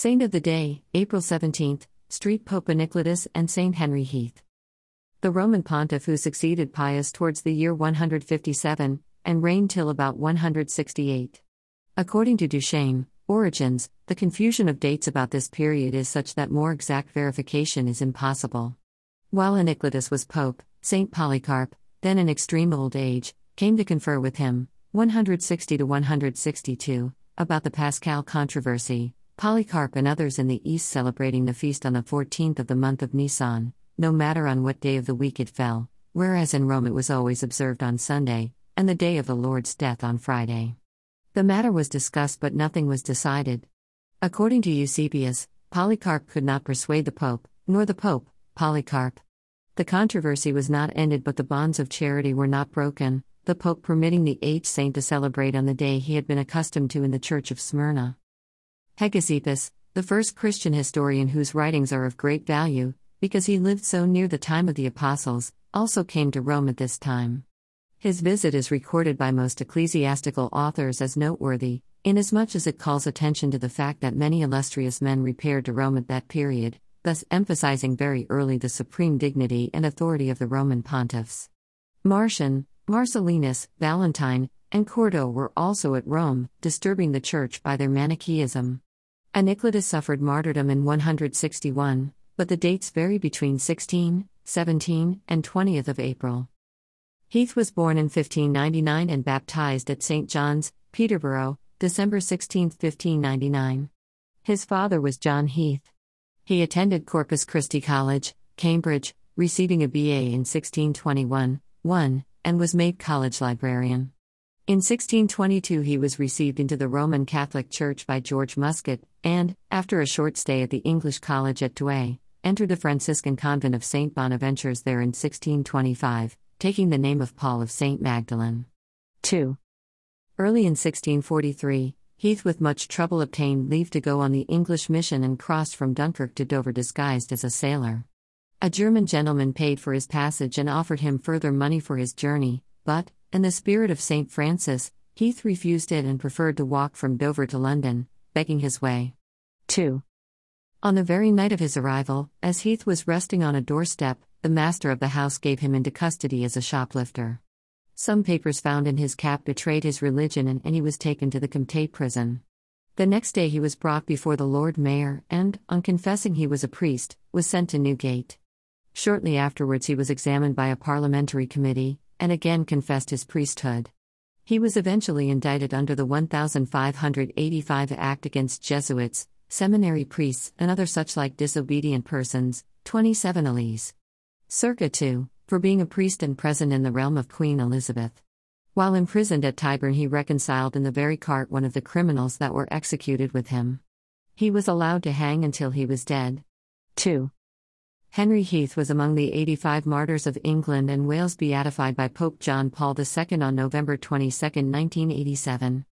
Saint of the Day, April 17th, Street Pope Aniklatus and Saint Henry Heath. The Roman pontiff who succeeded Pius towards the year 157 and reigned till about 168. According to Duchesne, Origins, the confusion of dates about this period is such that more exact verification is impossible. While Aniklatus was pope, Saint Polycarp, then in extreme old age, came to confer with him, 160 to 162, about the Paschal controversy. Polycarp and others in the East celebrating the feast on the 14th of the month of Nisan, no matter on what day of the week it fell, whereas in Rome it was always observed on Sunday, and the day of the Lord's death on Friday. The matter was discussed but nothing was decided. According to Eusebius, Polycarp could not persuade the Pope, nor the Pope, Polycarp. The controversy was not ended but the bonds of charity were not broken, the Pope permitting the aged saint to celebrate on the day he had been accustomed to in the Church of Smyrna. Hegesippus, the first Christian historian whose writings are of great value, because he lived so near the time of the Apostles, also came to Rome at this time. His visit is recorded by most ecclesiastical authors as noteworthy, inasmuch as it calls attention to the fact that many illustrious men repaired to Rome at that period, thus emphasizing very early the supreme dignity and authority of the Roman pontiffs. Marcion, Marcellinus, Valentine, and Cerdo were also at Rome, disturbing the church by their Manichaeism. Aniklatus suffered martyrdom in 161, but the dates vary between 16, 17, and 20th of April. Heath was born in 1599 and baptized at St. John's, Peterborough, December 16, 1599. His father was John Heath. He attended Corpus Christi College, Cambridge, receiving a BA in 1621 1, and was made college librarian. In 1622, he was received into the Roman Catholic Church by George Muscott, and, after a short stay at the English College at Douai, entered the Franciscan convent of St. Bonaventures there in 1625, taking the name of Paul of St. Magdalene. 2. Early in 1643, Heath with much trouble obtained leave to go on the English mission and crossed from Dunkirk to Dover disguised as a sailor. A German gentleman paid for his passage and offered him further money for his journey, but, in the spirit of St. Francis, Heath refused it and preferred to walk from Dover to London, begging his way. 2. On the very night of his arrival, as Heath was resting on a doorstep, the master of the house gave him into custody as a shoplifter. Some papers found in his cap betrayed his religion and, and he was taken to the Compter prison. The next day he was brought before the Lord Mayor and, on confessing he was a priest, was sent to Newgate. Shortly afterwards he was examined by a parliamentary committee, and again confessed his priesthood. He was eventually indicted under the 1585 Act against Jesuits, seminary priests, and other such like disobedient persons, 27 Elise. Circa 2, for being a priest and present in the realm of Queen Elizabeth. While imprisoned at Tyburn, he reconciled in the very cart one of the criminals that were executed with him. He was allowed to hang until he was dead. 2. Henry Heath was among the 85 martyrs of England and Wales beatified by Pope John Paul II on November 22, 1987.